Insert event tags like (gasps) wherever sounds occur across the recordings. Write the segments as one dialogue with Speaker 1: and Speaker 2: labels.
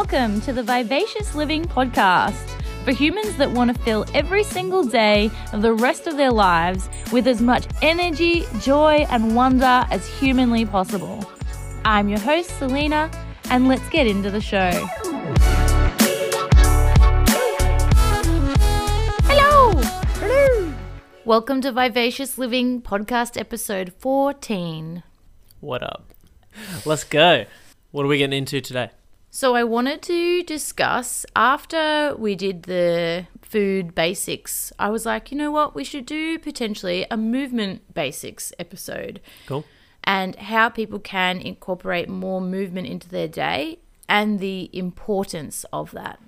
Speaker 1: Welcome to the Vivacious Living Podcast for humans that want to fill every single day of the rest of their lives with as much energy, joy, and wonder as humanly possible. I'm your host, Selena, and let's get into the show. Hello! Hello! Welcome to Vivacious Living Podcast episode 14.
Speaker 2: What up? Let's go. What are we getting into today?
Speaker 1: So, I wanted to discuss after we did the food basics, I was like, you know what, we should do potentially a movement basics episode
Speaker 2: Cool.
Speaker 1: and how people can incorporate more movement into their day and the importance of that.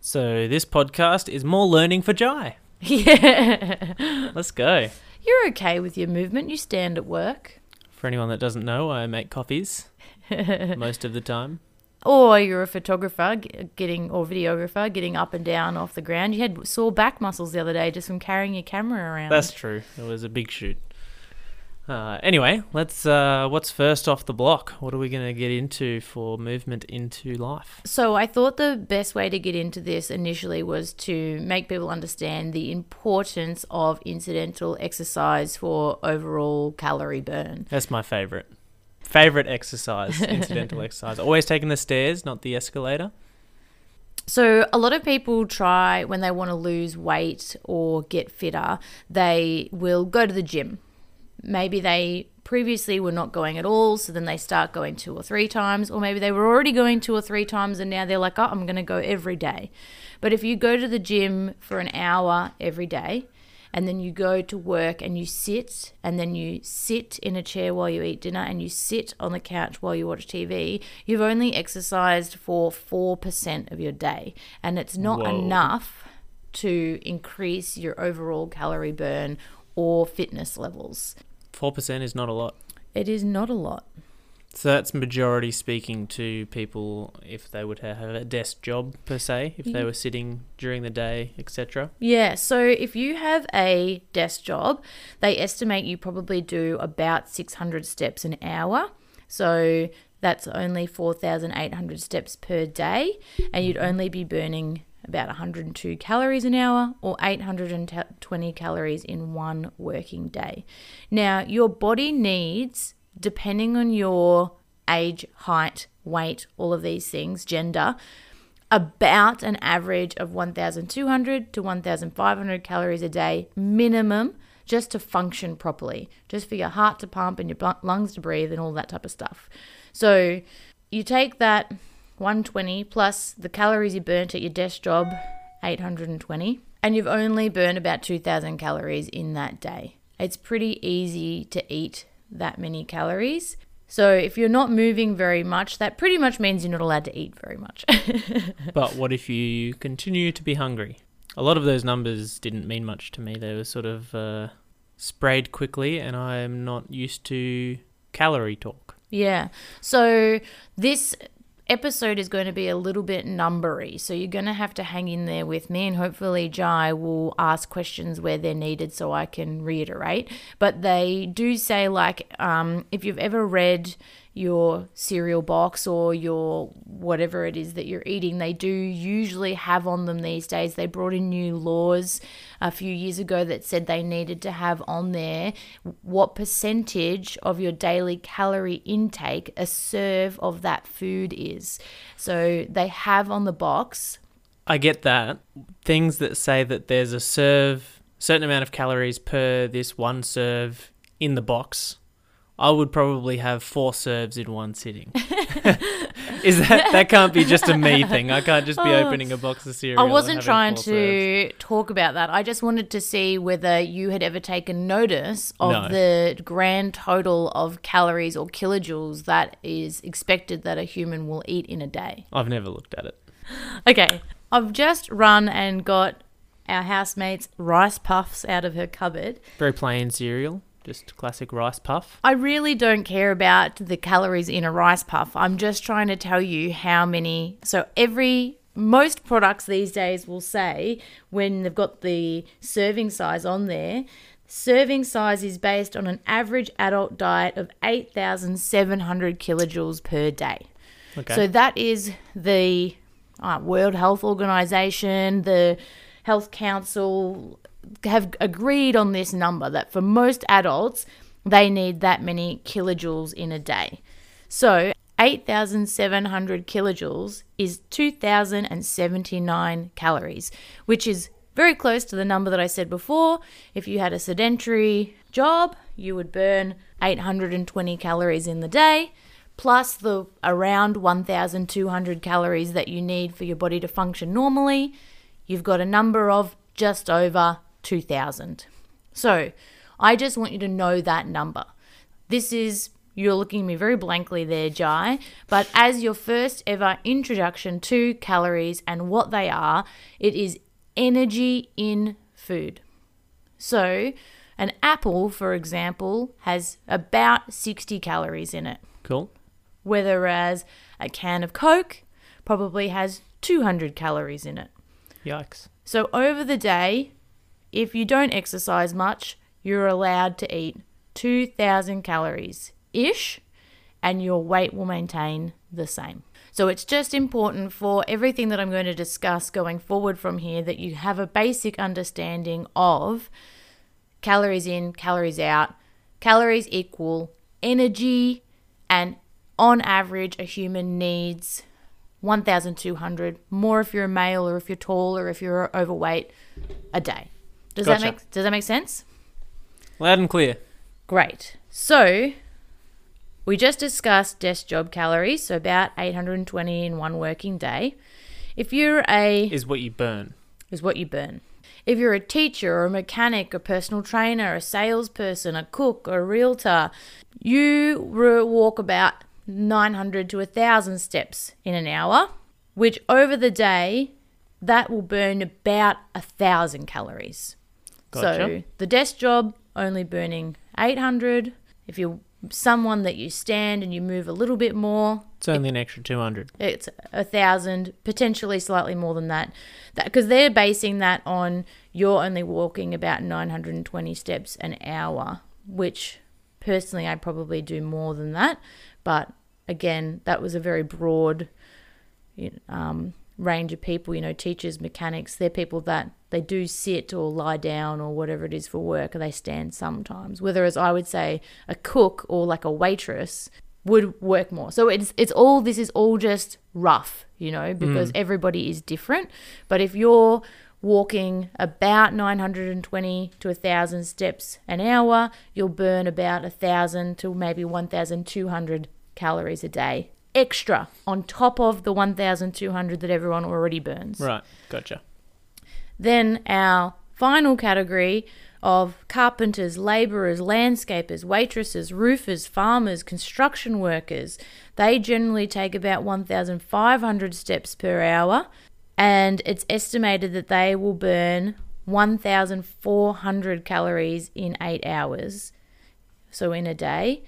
Speaker 2: So this podcast is more learning for Jai.
Speaker 1: Yeah.
Speaker 2: Let's go.
Speaker 1: You're okay with your movement, you stand at work.
Speaker 2: For anyone that doesn't know, I make coffees (laughs) most of the time.
Speaker 1: Or you're a photographer getting or videographer getting up and down off the ground. You had sore back muscles the other day just from carrying your camera around.
Speaker 2: That's true. It was a big shoot. Uh, anyway, let's. Uh, what's first off the block? What are we going to get into for movement into life?
Speaker 1: So I thought the best way to get into this initially was to make people understand the importance of incidental exercise for overall calorie burn.
Speaker 2: That's my favorite. Favorite exercise, (laughs) incidental exercise. Always taking the stairs, not the escalator.
Speaker 1: So a lot of people try when they want to lose weight or get fitter, they will go to the gym. Maybe they previously were not going at all, so then they start going two or three times, or maybe they were already going two or three times and now they're like, "Oh, I'm going to go every day." But if you go to the gym for an hour every day, and then you go to work and you sit and then you sit in a chair while you eat dinner and you sit on the couch while you watch TV, you've only exercised for 4% of your day. And it's not
Speaker 2: Whoa.
Speaker 1: enough to increase your overall calorie burn or fitness levels.
Speaker 2: Four percent is not a lot.
Speaker 1: It is not a lot.
Speaker 2: So that's majority speaking to people if they would have a desk job per se, if they mm-hmm. were sitting during the day, etc.
Speaker 1: Yeah, so if you have a desk job, they estimate you probably do about 600 steps an hour. So that's only 4,800 steps per day, and you'd mm-hmm. only be burning about 102 calories an hour or 820 calories in one working day. Now, your body needs, depending on your age, height, weight, all of these things, gender, about an average of 1,200 to 1,500 calories a day minimum just to function properly, just for your heart to pump and your lungs to breathe and all that type of stuff. So you take that 120 plus the calories you burnt at your desk job, 820, and you've only burned about 2,000 calories in that day. It's pretty easy to eat that many calories. So if you're not moving very much, that pretty much means you're not allowed to eat very much. (laughs)
Speaker 2: But what if you continue to be hungry? A lot of those numbers didn't mean much to me. They were sort of uh, sprayed quickly, and I'm not used to calorie talk.
Speaker 1: Yeah. So this episode is going to be a little bit numbery. So you're going to have to hang in there with me, and hopefully, Jai will ask questions where they're needed so I can reiterate. But they do say, like, um, if you've ever read your cereal box or your whatever it is that you're eating, they do usually have on them these days. They brought in new laws a few years ago that said they needed to have on there what percentage of your daily calorie intake a serve of that food is. So they have on the box.
Speaker 2: I get that. Things that say that there's a serve, certain amount of calories per this one serve in the box. I would probably have four serves in one sitting. (laughs) Is that that can't be just a me (laughs) thing? I can't just be oh. opening a box of cereal.
Speaker 1: I wasn't trying to talk about that. I just wanted to see whether you had ever taken notice of
Speaker 2: No.
Speaker 1: the grand total of calories or kilojoules that is expected that a human will eat in a day.
Speaker 2: I've never looked at it. (gasps)
Speaker 1: Okay, I've just run and got our housemate's rice puffs out of her cupboard.
Speaker 2: Very plain cereal, just classic rice puff.
Speaker 1: I really don't care about the calories in a rice puff. I'm just trying to tell you how many. So every most products these days will say when they've got the serving size on there, serving size is based on an average adult diet of 8,700 kilojoules per day.
Speaker 2: Okay.
Speaker 1: So that is the uh, World Health Organization, the Health Council have agreed on this number that for most adults, they need that many kilojoules in a day. So 8,700 kilojoules is 2,079 calories, which is very close to the number that I said before. If you had a sedentary job, you would burn 820 calories in the day, plus the around 1,200 calories that you need for your body to function normally. You've got a number of just over 2,000. So I just want you to know that number. This is you're looking at me very blankly there, Jai. But as your first ever introduction to calories and what they are, it is energy in food. So, an apple, for example, has about 60 calories in it,
Speaker 2: Cool.
Speaker 1: whereas a can of Coke probably has 200 calories in it.
Speaker 2: Yikes.
Speaker 1: So, over the day, if you don't exercise much, you're allowed to eat 2,000 calories ish, and your weight will maintain the same. So, it's just important for everything that I'm going to discuss going forward from here that you have a basic understanding of calories in, calories out. Calories equal energy, and on average, a human needs 1,200 more if you're a male or if you're tall or if you're overweight a day. Does that make Does that make sense?
Speaker 2: Loud and clear.
Speaker 1: Great. So we just discussed desk job calories, so about 820 in one working day. If you're a
Speaker 2: Is what you burn.
Speaker 1: is what you burn. If you're a teacher or a mechanic, a personal trainer, a salesperson, a cook, or a realtor, you walk about 900 to 1,000 steps in an hour, which over the day, that will burn about a 1,000 calories. So the desk job only burning 800. If you're someone that you stand and you move a little bit more,
Speaker 2: It's only an extra 200.
Speaker 1: it's a thousand, potentially slightly more than that. That because they're basing that on you're only walking about 920 steps an hour, which personally I probably do more than that. But again, that was a very broad um, range of people. You know, teachers, mechanics, they're people that they do sit or lie down or whatever it is for work, or they stand sometimes. Whereas I would say a cook or like a waitress would work more. So it's it's all this is all just rough, you know, mm. because everybody is different. But if you're walking about 920 to 1000 steps an hour, you'll burn about 1000 to maybe 1200 calories a day extra on top of the 1200 that everyone already burns.
Speaker 2: Right. Gotcha.
Speaker 1: Then our final category of carpenters, labourers, landscapers, waitresses, roofers, farmers, construction workers, they generally take about 1,500 steps per hour, and it's estimated that they will burn 1,400 calories in eight hours, so in a day.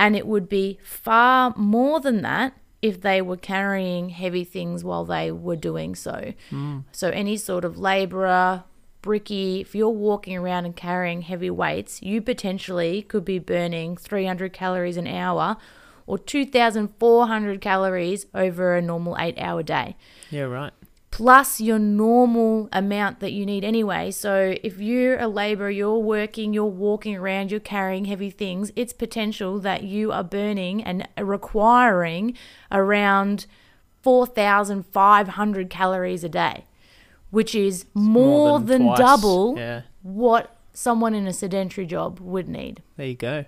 Speaker 1: And it would be far more than that if they were carrying heavy things while they were doing so. Hmm. So, any sort of labourer, bricky, if you're walking around and carrying heavy weights, you potentially could be burning 300 calories an hour or 2,400 calories over a normal eight hour day
Speaker 2: Yeah, right.
Speaker 1: Plus your normal amount that you need anyway. So if you're a laborer, you're working, you're walking around, you're carrying heavy things, it's potential that you are burning and requiring around 4,500 calories a day, which is more, than,
Speaker 2: twice.
Speaker 1: double
Speaker 2: Yeah.
Speaker 1: what someone in a sedentary job would need.
Speaker 2: There you go.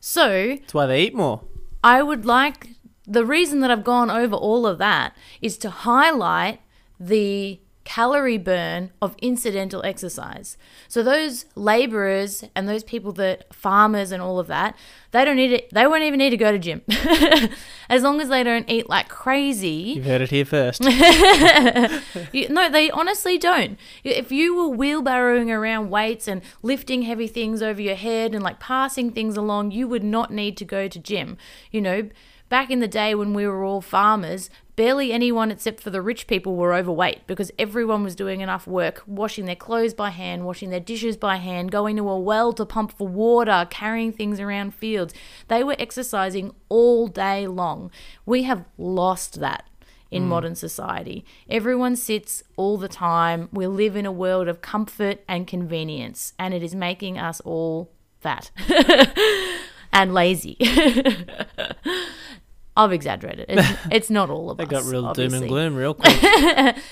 Speaker 1: So
Speaker 2: That's why they eat more.
Speaker 1: I would like the reason that I've gone over all of that is to highlight the calorie burn of incidental exercise. So those laborers and those people that farmers and all of that, they don't need it they won't even need to go to gym. (laughs) as long as they don't eat like crazy.
Speaker 2: You've heard it here first. (laughs)
Speaker 1: You- no, they honestly don't. If you were wheelbarrowing around weights and lifting heavy things over your head and like passing things along, you would not need to go to gym. You know, back in the day when we were all farmers, barely anyone except for the rich people were overweight because everyone was doing enough work, washing their clothes by hand, washing their dishes by hand, going to a well to pump for water, carrying things around fields. They were exercising all day long. We have lost that in hmm. modern society. Everyone sits all the time. We live in a world of comfort and convenience, and it is making us all fat (laughs) and lazy. (laughs) I've exaggerated. It's, (laughs) it's not all of
Speaker 2: They
Speaker 1: us.
Speaker 2: got real doom and gloom real quick. (laughs)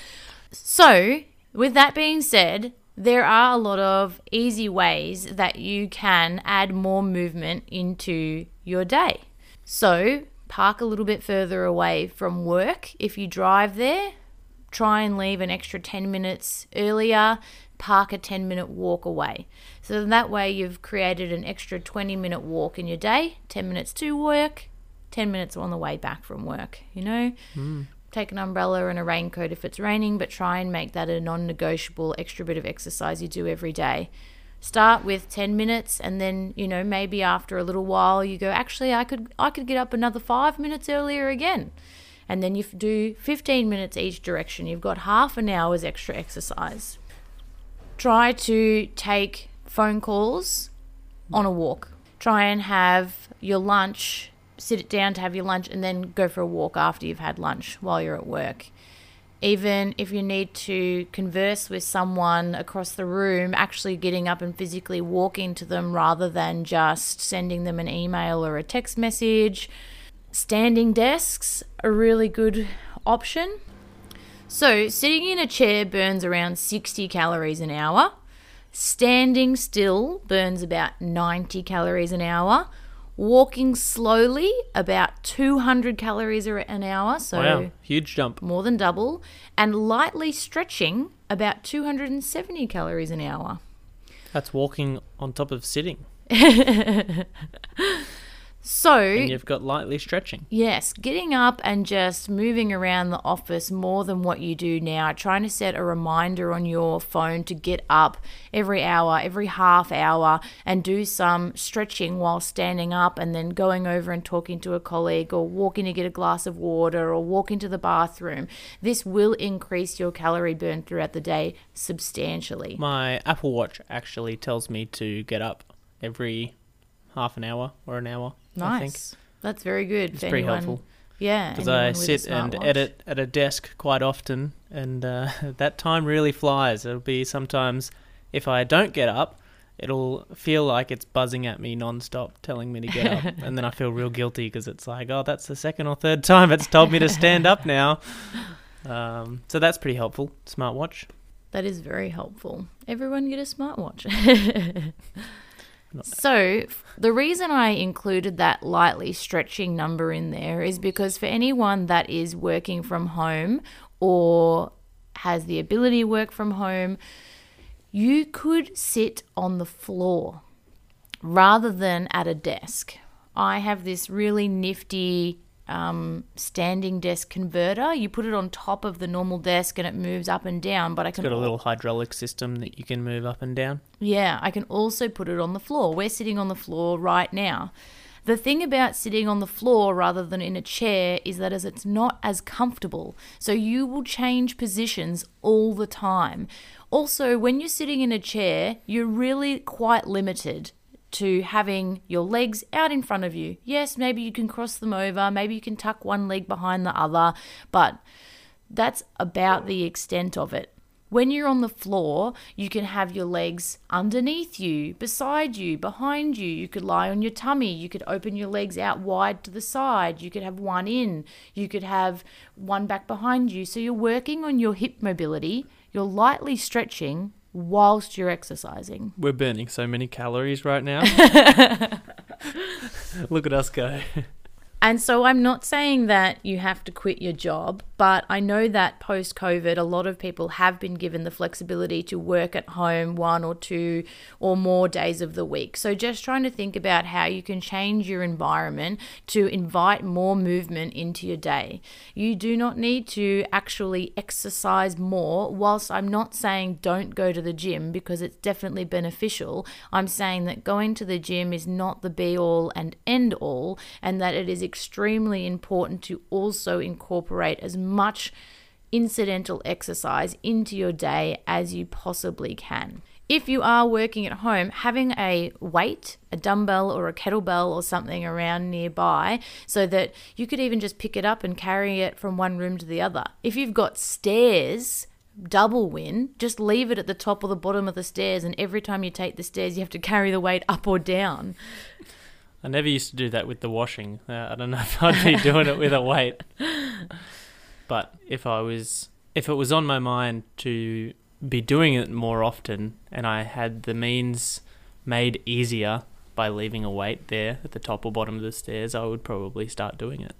Speaker 1: So, with that being said, there are a lot of easy ways that you can add more movement into your day. So, park a little bit further away from work. If you drive there, try and leave an extra 10 minutes earlier, park a 10 minute walk away. So that way you've created an extra 20 minute walk in your day, 10 minutes to work, 10 minutes on the way back from work, you know? Hmm. Take an umbrella and a raincoat if it's raining, but try and make that a non negotiable extra bit of exercise you do every day. Start with 10 minutes and then, you know, maybe after a little while you go, actually I could I could get up another 5 minutes earlier again. And then you do 15 minutes each direction. You've got half an hour's extra exercise. Try to take phone calls on a walk. Try and have your lunch, sit it down to have your lunch, and then go for a walk after you've had lunch while you're at work. Even if you need to converse with someone across the room, actually getting up and physically walking to them rather than just sending them an email or a text message. Standing desks, a really good option. So, sitting in a chair burns around 60 calories an hour. Standing still burns about 90 calories an hour. Walking slowly, about 200 calories an hour. So,
Speaker 2: wow, huge jump.
Speaker 1: more than double. And lightly stretching, about 270 calories an hour.
Speaker 2: That's walking on top of sitting. (laughs)
Speaker 1: So,
Speaker 2: And you've got lightly stretching.
Speaker 1: Yes, getting up and just moving around the office more than what you do now. Trying to set a reminder on your phone to get up every hour, every half hour, and do some stretching while standing up, and then going over and talking to a colleague, or walking to get a glass of water, or walking to the bathroom. This will increase your calorie burn throughout the day substantially.
Speaker 2: My Apple Watch actually tells me to get up every half an hour or an hour.
Speaker 1: Nice. That's very good.
Speaker 2: it's pretty
Speaker 1: anyone,
Speaker 2: helpful
Speaker 1: Yeah.
Speaker 2: because I sit and edit at a desk quite often, and uh, (laughs) that time really flies. It'll be sometimes if I don't get up. It'll feel like it's buzzing at me non-stop, telling me to get up, (laughs) and then I feel real guilty because it's like, oh, that's the second or third time it's told me to stand up now. (laughs) Um, so that's pretty helpful. Smartwatch.
Speaker 1: That is very helpful. Everyone get a smartwatch. So, the reason I included that lightly stretching number in there is because for anyone that is working from home or has the ability to work from home, you could sit on the floor rather than at a desk. I have this really nifty um, standing desk converter. You put it on top of the normal desk and it moves up and down. But I can
Speaker 2: Got a little hydraulic system that you can move up and down.
Speaker 1: yeah, I can also put it on the floor. We're sitting on the floor right now. The thing about sitting on the floor rather than in a chair is that as it's not as comfortable. So you will change positions all the time. Also, when you're sitting in a chair, you're really quite limited to having your legs out in front of you. Yes, maybe you can cross them over, maybe you can tuck one leg behind the other, but that's about the extent of it. When you're on the floor, you can have your legs underneath you, beside you, behind you. You could lie on your tummy. You could open your legs out wide to the side. You could have one in. You could have one back behind you. So you're working on your hip mobility. You're lightly stretching whilst you're exercising.
Speaker 2: We're burning so many calories right now. (laughs) Look at us go.
Speaker 1: And so I'm not saying that you have to quit your job, but I know that post COVID, a lot of people have been given the flexibility to work at home one or two or more days of the week. So just trying to think about how you can change your environment to invite more movement into your day. You do not need to actually exercise more, whilst I'm not saying don't go to the gym because it's definitely beneficial. I'm saying that going to the gym is not the be all and end all, and that it is extremely important to also incorporate as much incidental exercise into your day as you possibly can. if you are working at home, having a weight, a dumbbell or a kettlebell or something around nearby so that you could even just pick it up and carry it from one room to the other. If you've got stairs, double win, just leave it at the top or the bottom of the stairs, and every time you take the stairs, you have to carry the weight up or down.
Speaker 2: I never used to do that with the washing. Uh, I don't know (laughs) if I'd be doing it with a weight. (laughs) But if I was, if it was on my mind to be doing it more often, and I had the means made easier by leaving a weight there at the top or bottom of the stairs, I would probably start doing it.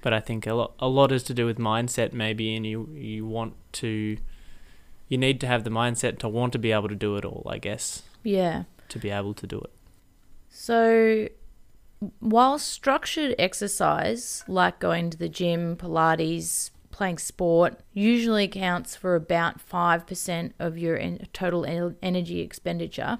Speaker 2: But I think a lot, a lot is to do with mindset, maybe, and you you want to, you need to have the mindset to want to be able to do it all. I guess
Speaker 1: Yeah.
Speaker 2: to be able to do it.
Speaker 1: So, while structured exercise, like going to the gym, Pilates, playing sport, usually accounts for about 5% of your en- total en- energy expenditure,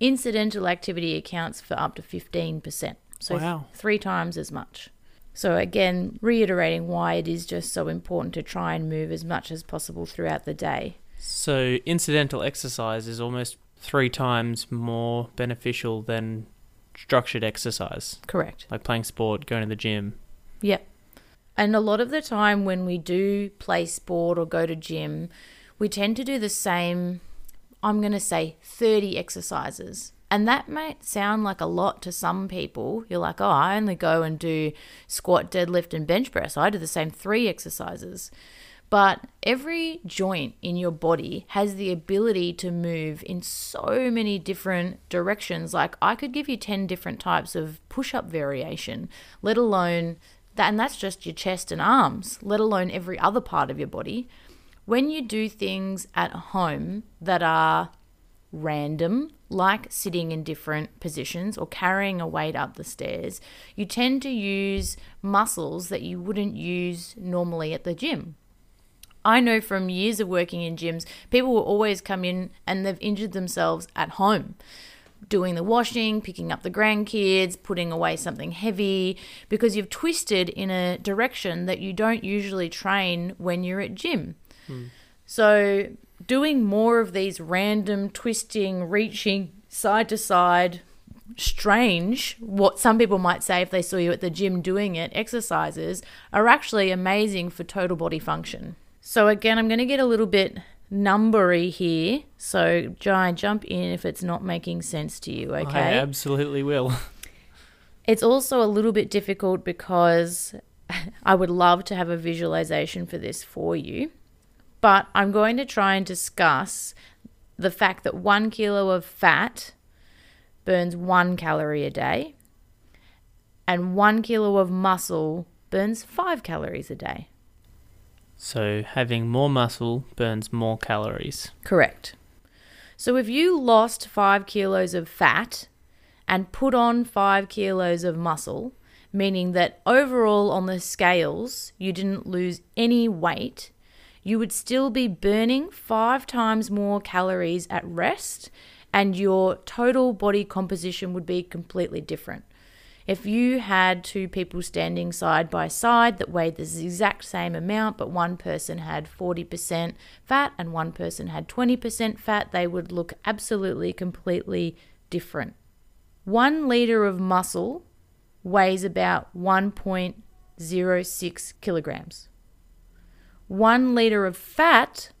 Speaker 1: incidental activity accounts for up to 15%. So,
Speaker 2: Wow.
Speaker 1: three times as much. So, again, reiterating why it is just so important to try and move as much as possible throughout the day.
Speaker 2: So incidental exercise is almost three times more beneficial than structured exercise,
Speaker 1: Correct.
Speaker 2: like playing sport, going to the gym.
Speaker 1: Yep. And a lot of the time when we do play sport or go to gym, we tend to do the same, I'm going to say 30 exercises. And that might sound like a lot to some people. You're like, oh, I only go and do squat, deadlift, and bench press. I do the same three exercises. But every joint in your body has the ability to move in so many different directions. Like, I could give you 10 different types of push up variation, let alone that, and that's just your chest and arms, let alone every other part of your body. When you do things at home that are random, like sitting in different positions or carrying a weight up the stairs, you tend to use muscles that you wouldn't use normally at the gym. I know from years of working in gyms, people will always come in and they've injured themselves at home. Doing the washing, picking up the grandkids, putting away something heavy, because you've twisted in a direction that you don't usually train when you're at gym. So, doing more of these random twisting, reaching side to side, strange, what some people might say if they saw you at the gym doing it, exercises are actually amazing for total body function. So, again, I'm going to get a little bit numbery here. So, Jai, jump in if it's not making sense to you, okay?
Speaker 2: I absolutely will. (laughs)
Speaker 1: It's also a little bit difficult because (laughs) I would love to have a visualization for this for you, but I'm going to try and discuss the fact that one kilo of fat burns one calorie a day, and one kilo of muscle burns five calories a day.
Speaker 2: So having more muscle burns more calories.
Speaker 1: Correct. So if you lost five kilos of fat and put on five kilos of muscle, meaning that overall on the scales you didn't lose any weight, you would still be burning five times more calories at rest and your total body composition would be completely different. If you had two people standing side by side that weighed the exact same amount, but one person had 40% fat and one person had 20% fat, they would look absolutely completely different. One liter of muscle weighs about 1.06 kilograms. One liter of fat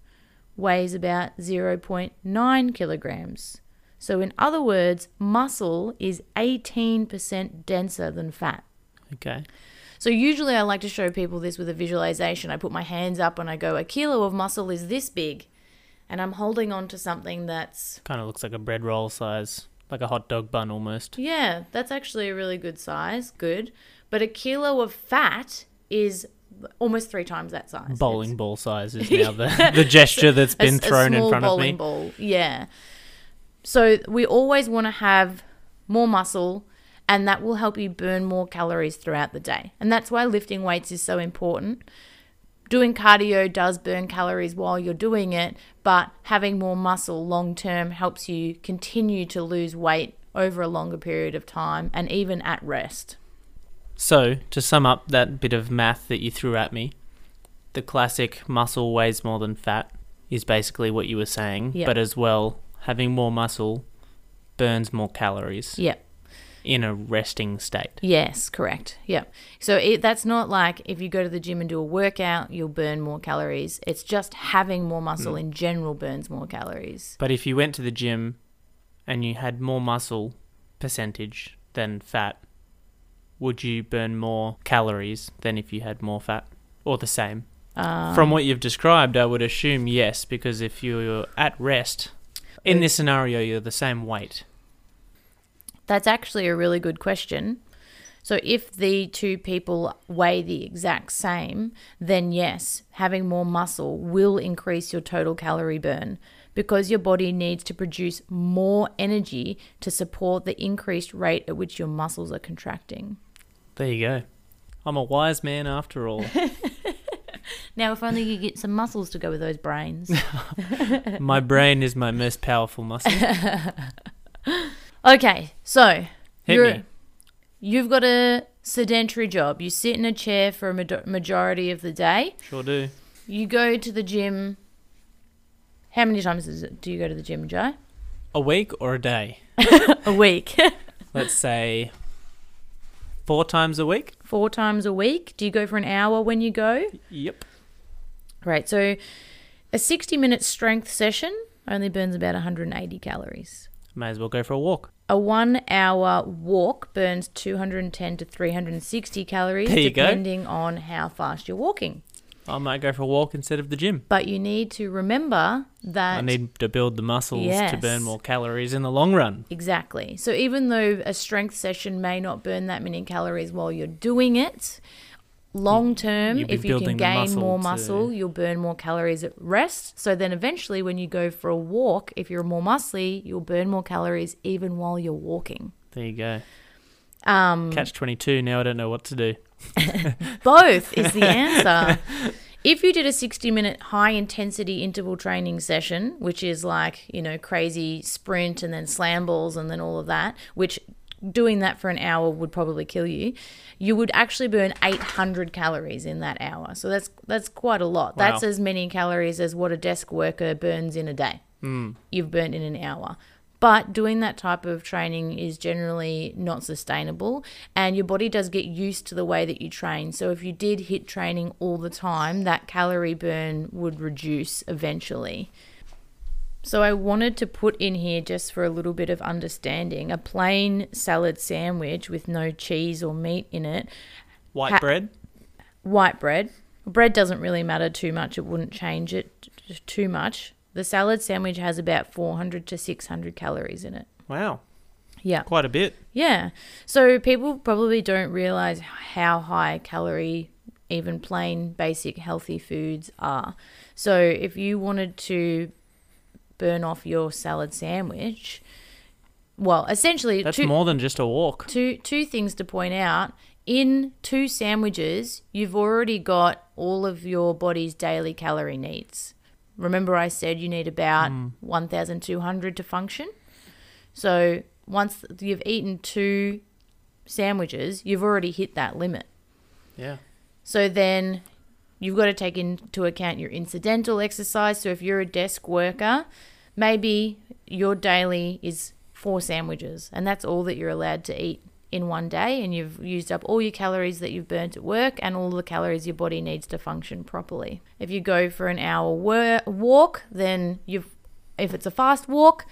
Speaker 1: weighs about 0.9 kilograms. So, in other words, muscle is 18% denser than fat.
Speaker 2: Okay.
Speaker 1: So, usually I like to show people this with a visualization. I put my hands up and I go, a kilo of muscle is this big. And I'm holding on to something that's,
Speaker 2: Kind of looks like a bread roll size, like a hot dog bun almost.
Speaker 1: yeah, that's actually a really good size. Good. But a kilo of fat is almost three times that size.
Speaker 2: Bowling ball size is (laughs) now the, the gesture that's been
Speaker 1: a
Speaker 2: thrown in
Speaker 1: small
Speaker 2: front of me. bowling.
Speaker 1: Ball. Yeah. So we always want to have more muscle, and that will help you burn more calories throughout the day. And that's why lifting weights is so important. Doing cardio does burn calories while you're doing it, but having more muscle long term helps you continue to lose weight over a longer period of time and even at rest.
Speaker 2: So, to sum up that bit of math that you threw at me, the classic muscle weighs more than fat is basically what you were saying,
Speaker 1: Yep.
Speaker 2: but as well, having more muscle burns more calories
Speaker 1: Yep.
Speaker 2: in a resting state.
Speaker 1: Yes, correct. Yep. So it, that's not like if you go to the gym and do a workout, you'll burn more calories. It's just having more muscle
Speaker 2: Hmm.
Speaker 1: in general burns more calories.
Speaker 2: But if you went to the gym and you had more muscle percentage than fat, would you burn more calories than if you had more fat or the same?
Speaker 1: Um,
Speaker 2: From what you've described, I would assume yes, because if you're at rest, in this scenario, you're the same weight.
Speaker 1: That's actually a really good question. So, if the two people weigh the exact same, then yes, having more muscle will increase your total calorie burn because your body needs to produce more energy to support the increased rate at which your muscles are contracting.
Speaker 2: There you go. I'm a wise man after all. (laughs) (laughs)
Speaker 1: Now, if only you get some muscles to go with those brains. (laughs)
Speaker 2: my brain is my most powerful muscle. (laughs)
Speaker 1: Okay, so
Speaker 2: Hit
Speaker 1: you're,
Speaker 2: me.
Speaker 1: you've got a sedentary job. You sit in a chair for a ma- majority of the day.
Speaker 2: Sure do.
Speaker 1: You go to the gym. How many times is it, do you go to the gym, Joe?
Speaker 2: A week or a day?
Speaker 1: A week.
Speaker 2: Let's say four times a week.
Speaker 1: Four times a week. Do you go for an hour when you go?
Speaker 2: Yep.
Speaker 1: Right. So a 60 minute strength session only burns about 180 calories.
Speaker 2: May as well go for a walk.
Speaker 1: A one hour walk burns 210 to 360 calories,
Speaker 2: you go.
Speaker 1: depending on how fast you're walking.
Speaker 2: I might go for a walk instead of the gym.
Speaker 1: But you need to remember that.
Speaker 2: I need to build the muscles to burn more calories in the long run.
Speaker 1: Exactly. So even though a strength session may not burn that many calories while you're doing it, long term, if you can gain
Speaker 2: muscle
Speaker 1: more
Speaker 2: to-
Speaker 1: muscle, you'll burn more calories at rest. So then eventually, when you go for a walk, if you're more muscly, you'll burn more calories even while you're walking.
Speaker 2: There you go.
Speaker 1: Um,
Speaker 2: Catch 22. Now I don't know what to do. (laughs)
Speaker 1: both is the (laughs) answer. If you did a 60 minute high intensity interval training session, which is like, you know, crazy sprint and then slam balls and then all of that, which doing that for an hour would probably kill you, you would actually burn 800 calories in that hour. So that's that's quite a lot. That's as many calories as what a desk worker burns in a day. Hmm. You've burnt in an hour. But doing that type of training is generally not sustainable, and your body does get used to the way that you train. So, if you did HIIT training all the time, that calorie burn would reduce eventually. So, I wanted to put in here just for a little bit of understanding a plain salad sandwich with no cheese or meat in it,
Speaker 2: White
Speaker 1: Ha-
Speaker 2: bread.
Speaker 1: white bread. Bread doesn't really matter too much, it wouldn't change it too much. The salad sandwich has about 400 to 600 calories in it.
Speaker 2: Wow.
Speaker 1: Yeah.
Speaker 2: Quite a bit.
Speaker 1: Yeah. So people probably don't realize how high calorie even plain basic healthy foods are. So if you wanted to burn off your salad sandwich, well, essentially
Speaker 2: That's
Speaker 1: two,
Speaker 2: more than just a walk.
Speaker 1: two two things to point out. In two sandwiches, you've already got all of your body's daily calorie needs. Remember I said you need about hmm. 1200 to function? So once you've eaten two sandwiches, you've already hit that limit.
Speaker 2: Yeah.
Speaker 1: So then you've got to take into account your incidental exercise. So if you're a desk worker, maybe your daily is four sandwiches and that's all that you're allowed to eat in one day and you've used up all your calories that you've burnt at work and all the calories your body needs to function properly. If you go for an hour wor- walk, then you've if it's a fast walk,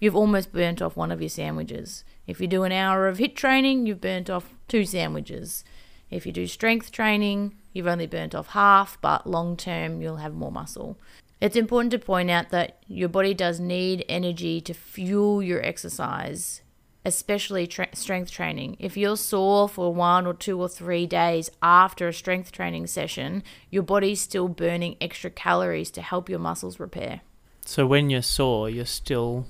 Speaker 1: you've almost burnt off one of your sandwiches. If you do an hour of HIIT training, you've burnt off two sandwiches. If you do strength training, you've only burnt off half, but long term, you'll have more muscle. It's important to point out that your body does need energy to fuel your exercise, especially tra- strength training. If you're sore for one or two or three days after a strength training session, your body's still burning extra calories to help your muscles repair.
Speaker 2: So when you're sore, you're still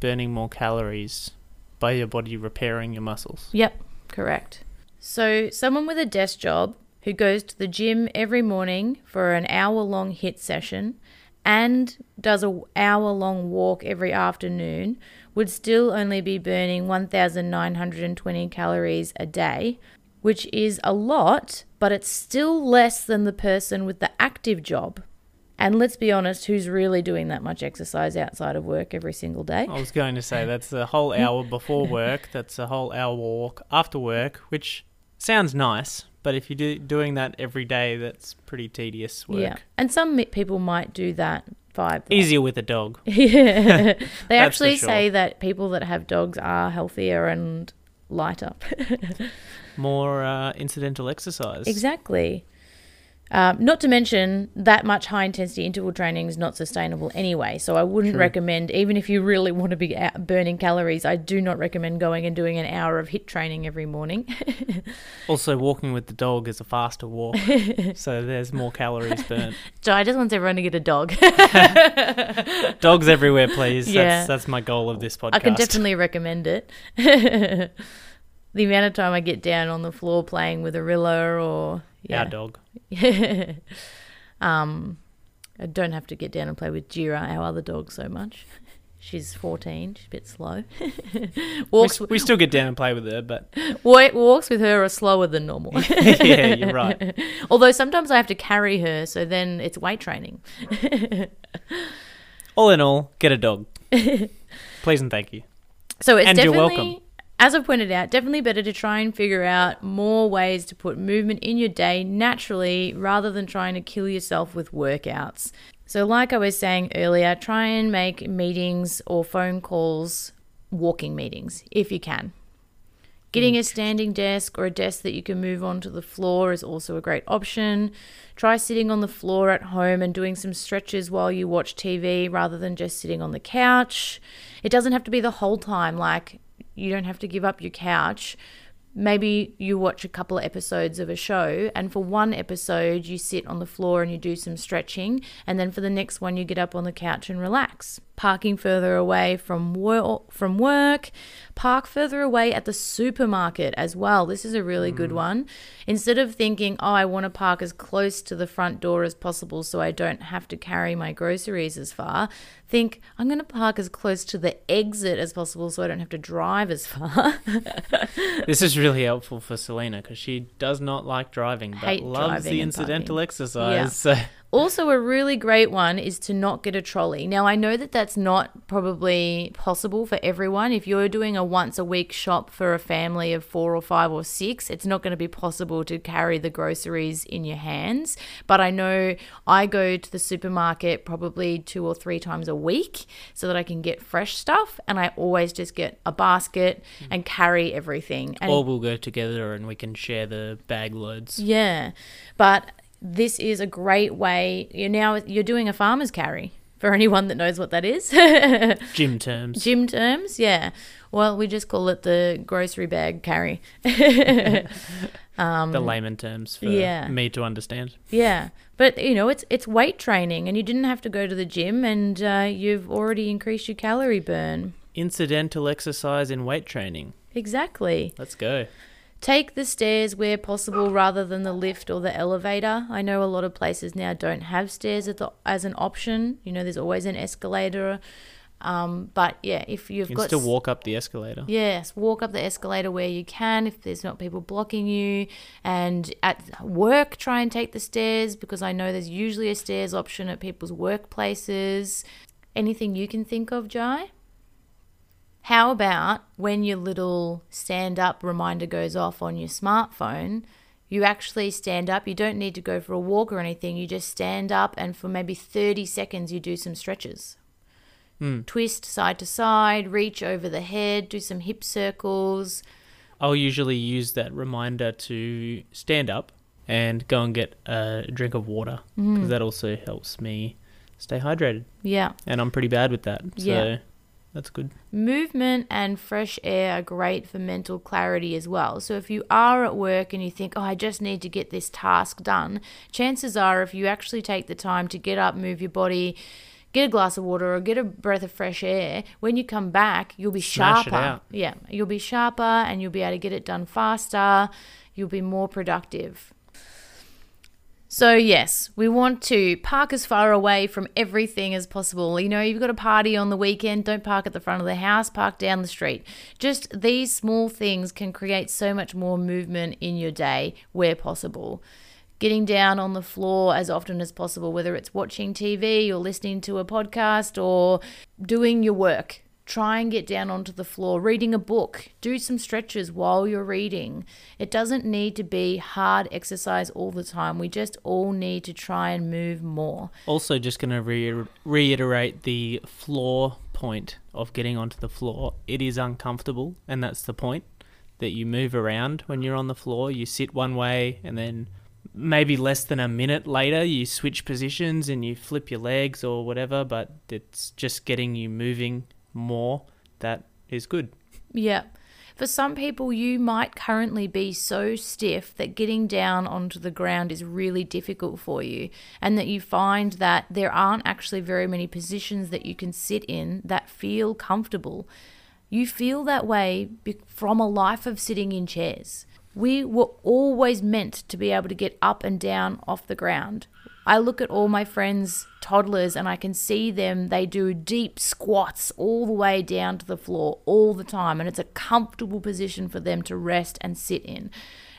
Speaker 2: burning more calories by your body repairing your muscles.
Speaker 1: Yep, correct. So, someone with a desk job who goes to the gym every morning for an hour long HIIT session and does a hour long walk every afternoon would still only be burning 1920 calories a day, which is a lot, but it's still less than the person with the active job. And let's be honest, who's really doing that much exercise outside of work every single day?
Speaker 2: I was going to say that's a whole hour before work. That's a whole hour walk after work, which sounds nice. But if you're do, doing that every day, that's pretty tedious work.
Speaker 1: Yeah. And some people might do that five.
Speaker 2: Easier with a dog. (laughs)
Speaker 1: Yeah. (laughs) they actually
Speaker 2: sure.
Speaker 1: say that people that have dogs are healthier and lighter. (laughs)
Speaker 2: More uh, incidental exercise.
Speaker 1: exactly. Um, not to mention that much high intensity interval training is not sustainable anyway. So I wouldn't
Speaker 2: True.
Speaker 1: recommend, even if you really (laughs) want to be burning calories, I do not recommend going and doing an hour of HIIT training every morning. (laughs)
Speaker 2: Also, walking with the dog is a faster walk, (laughs) so there's more calories burnt.
Speaker 1: so I just want everyone to get a dog.
Speaker 2: Dogs everywhere, please.
Speaker 1: Yeah.
Speaker 2: That's, that's my goal of this podcast.
Speaker 1: I can definitely recommend it. the amount of time I get down on the floor playing with Arilla or yeah,
Speaker 2: Our dog. (laughs)
Speaker 1: um, I don't have to get down and play with Jira, our other dog, so much. (laughs) She's 14. She's a bit slow. (laughs)
Speaker 2: We,
Speaker 1: walks,
Speaker 2: s- we still get down and play with her, but
Speaker 1: walks with her are slower than normal.
Speaker 2: yeah, you're right.
Speaker 1: Although sometimes I have to carry her, so then it's weight training.
Speaker 2: All in all, get a dog. Please and thank you.
Speaker 1: So it's
Speaker 2: And you're
Speaker 1: definitely,
Speaker 2: welcome.
Speaker 1: As I've pointed out, definitely better to try and figure out more ways to put movement in your day naturally rather than trying to kill yourself with workouts. So, like I was saying earlier, try and make meetings or phone calls walking meetings if you can. Getting a mm. standing desk or a desk that you can move onto the floor is also a great option. Try sitting on the floor at home and doing some stretches while you watch TV rather than just sitting on the couch. It doesn't have to be the whole time, like, you don't have to give up your couch. Maybe you watch a couple of episodes of a show, and for one episode, you sit on the floor and you do some stretching, and then for the next one, you get up on the couch and relax. Parking further away from work, from work, park further away at the supermarket as well. This is a really good mm. one. Instead of thinking, oh, I want to park as close to the front door as possible so I don't have to carry my groceries as far, think, I'm going to park as close to the exit as possible so I don't have to drive as far. (laughs)
Speaker 2: This is really helpful for Selena because she does not like driving, but
Speaker 1: Hate
Speaker 2: loves
Speaker 1: driving
Speaker 2: the incidental
Speaker 1: parking.
Speaker 2: exercise.
Speaker 1: Yeah.
Speaker 2: So
Speaker 1: Also, a really great one is to not get a trolley. Now, I know that that's not probably possible for everyone. If you're doing a once a week shop for a family of four or five or six, it's not going to be possible to carry the groceries in your hands. But I know I go to the supermarket probably two or three times a week so that I can get fresh stuff. And I always just get a basket hmm. and carry everything. And
Speaker 2: or we'll go together and we can share the bag loads.
Speaker 1: yeah, but this is a great way. You're now you're doing a farmer's carry for anyone that knows what that is. (laughs)
Speaker 2: Gym terms.
Speaker 1: Gym terms, yeah. Well, we just call it the grocery bag carry. (laughs)
Speaker 2: the layman terms for
Speaker 1: Um, yeah.
Speaker 2: me to understand.
Speaker 1: yeah, but you know it's it's weight training, and you didn't have to go to the gym, and uh, you've already increased your calorie burn.
Speaker 2: Incidental exercise in weight training.
Speaker 1: Exactly.
Speaker 2: Let's go.
Speaker 1: Take the stairs where possible rather than the lift or the elevator. I know a lot of places now don't have stairs as, the, as an option. You know, there's always an escalator. Um, but yeah, if you've
Speaker 2: You can
Speaker 1: got
Speaker 2: still walk up the escalator.
Speaker 1: Yes, walk up the escalator where you can if there's not people blocking you. And at work, try and take the stairs because I know there's usually a stairs option at people's workplaces. Anything you can think of, Jai? How about when your little stand up reminder goes off on your smartphone? You actually stand up. You don't need to go for a walk or anything. You just stand up, and for maybe 30 seconds, you do some stretches twist side to side, reach over the head, do some hip circles.
Speaker 2: I'll usually use that reminder to stand up and go and get a drink of water
Speaker 1: Mm.
Speaker 2: because that also helps me stay hydrated.
Speaker 1: Yeah.
Speaker 2: And I'm pretty bad with that. So
Speaker 1: Yeah.
Speaker 2: That's good.
Speaker 1: Movement and fresh air are great for mental clarity as well. So, if you are at work and you think, oh, I just need to get this task done, chances are if you actually take the time to get up, move your body, get a glass of water, or get a breath of fresh air, when you come back, you'll be
Speaker 2: Smash
Speaker 1: sharper. Yeah, you'll be sharper and you'll be able to get it done faster. You'll be more productive. So, yes, we want to park as far away from everything as possible. You know, you've got a party on the weekend, don't park at the front of the house, park down the street. Just these small things can create so much more movement in your day where possible. getting down on the floor as often as possible, whether it's watching TV or listening to a podcast or doing your work. Try and get down onto the floor, reading a book, do some stretches while you're reading. It doesn't need to be hard exercise all the time. We just all need to try and move more.
Speaker 2: Also, just going to re- reiterate the floor point of getting onto the floor. It is uncomfortable, and that's the point that you move around when you're on the floor. You sit one way and then maybe less than a minute later you switch positions and you flip your legs or whatever, but it's just getting you moving more that is good.
Speaker 1: Yeah. For some people, you might currently be so stiff that getting down onto the ground is really difficult for you, and that you find that there aren't actually very many positions that you can sit in that feel comfortable. You feel that way from a life of sitting in chairs. We were always meant to be able to get up and down off the ground. I look at all my friends' toddlers and I can see them, they do deep squats all the way down to the floor all the time. And it's a comfortable position for them to rest and sit in.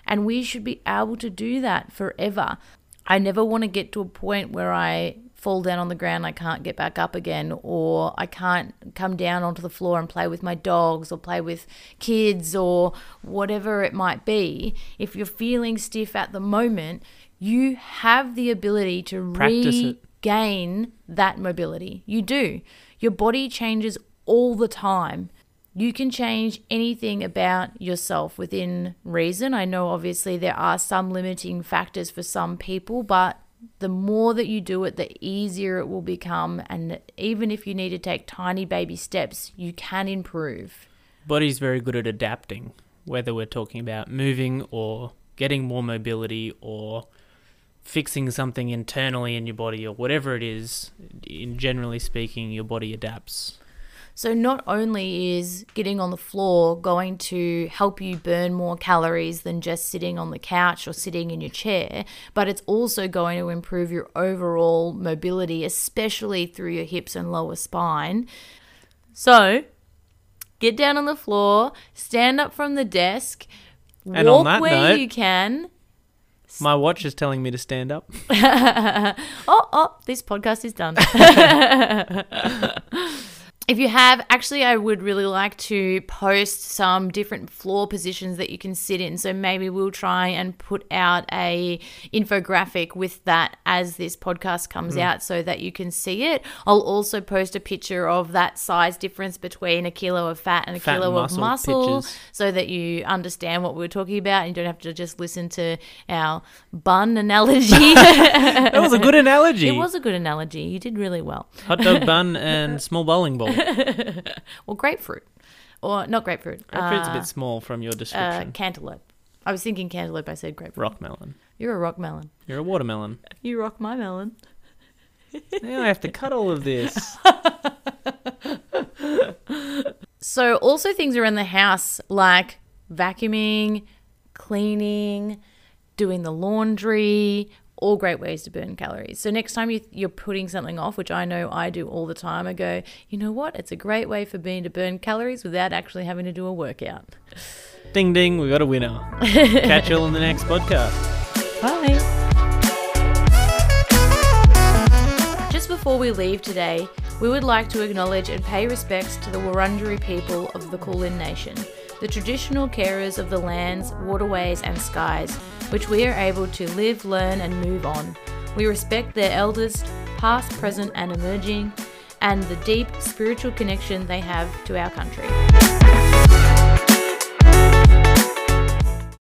Speaker 1: And we should be able to do that forever. I never want to get to a point where I fall down on the ground, I can't get back up again, or I can't come down onto the floor and play with my dogs or play with kids or whatever it might be. If you're feeling stiff at the moment, you have the ability to
Speaker 2: Practice it.
Speaker 1: regain that mobility. You do. Your body changes all the time. You can change anything about yourself within reason. I know obviously there are some limiting factors for some people, but the more that you do it, the easier it will become. And even if you need to take tiny baby steps, you can improve.
Speaker 2: Body's very good at adapting, whether we're talking about moving or getting more mobility or fixing something internally in your body or whatever it is. In generally speaking, your body adapts.
Speaker 1: So, not only is getting on the floor going to help you burn more calories than just sitting on the couch or sitting in your chair, but it's also going to improve your overall mobility, especially through your hips and lower spine. So, get down on the floor, stand up from the desk,
Speaker 2: And on
Speaker 1: walk
Speaker 2: that
Speaker 1: where
Speaker 2: note-
Speaker 1: you can.
Speaker 2: My watch is telling me to stand up. (laughs)
Speaker 1: oh, oh, this podcast is done. (laughs) if you have, actually, I would really like to post some different floor positions that you can sit in. So maybe we'll try and put out a infographic with that as this podcast comes mm. out, so that you can see it. I'll also post a picture of that size difference between a kilo of fat and a
Speaker 2: Fat and
Speaker 1: kilo of
Speaker 2: muscle
Speaker 1: muscle,
Speaker 2: pictures.
Speaker 1: so that you understand what we we're talking about and you don't have to just listen to our bun analogy. (laughs)
Speaker 2: That was a good (laughs) analogy.
Speaker 1: It was a good analogy. You did really well.
Speaker 2: Hot dog (laughs) bun and small bowling ball. (laughs)
Speaker 1: Or grapefruit. Or not grapefruit.
Speaker 2: Grapefruit's a
Speaker 1: uh,
Speaker 2: bit small from your
Speaker 1: uh,
Speaker 2: description.
Speaker 1: cantaloupe. I was thinking cantaloupe. I said grapefruit.
Speaker 2: rock melon.
Speaker 1: You're a rock melon.
Speaker 2: You're a watermelon. (laughs)
Speaker 1: You rock my melon.
Speaker 2: now I have to cut all of this. (laughs)
Speaker 1: So, also things around the house like vacuuming, cleaning, doing the laundry, all great ways to burn calories. So, next time you, you're putting something off, which I know I do all the time, I go, you know what? It's a great way for me to burn calories without actually having to do a workout.
Speaker 2: ding ding, we got a winner. (laughs) Catch you all in the next podcast.
Speaker 1: Bye. Just before we leave today, we would like to acknowledge and pay respects to the Wurundjeri people of the Kulin Nation, the traditional carers of the lands, waterways, and skies, which we are able to live, learn, and move on. We respect their elders, past, present, and emerging, and the deep spiritual connection they have to our country.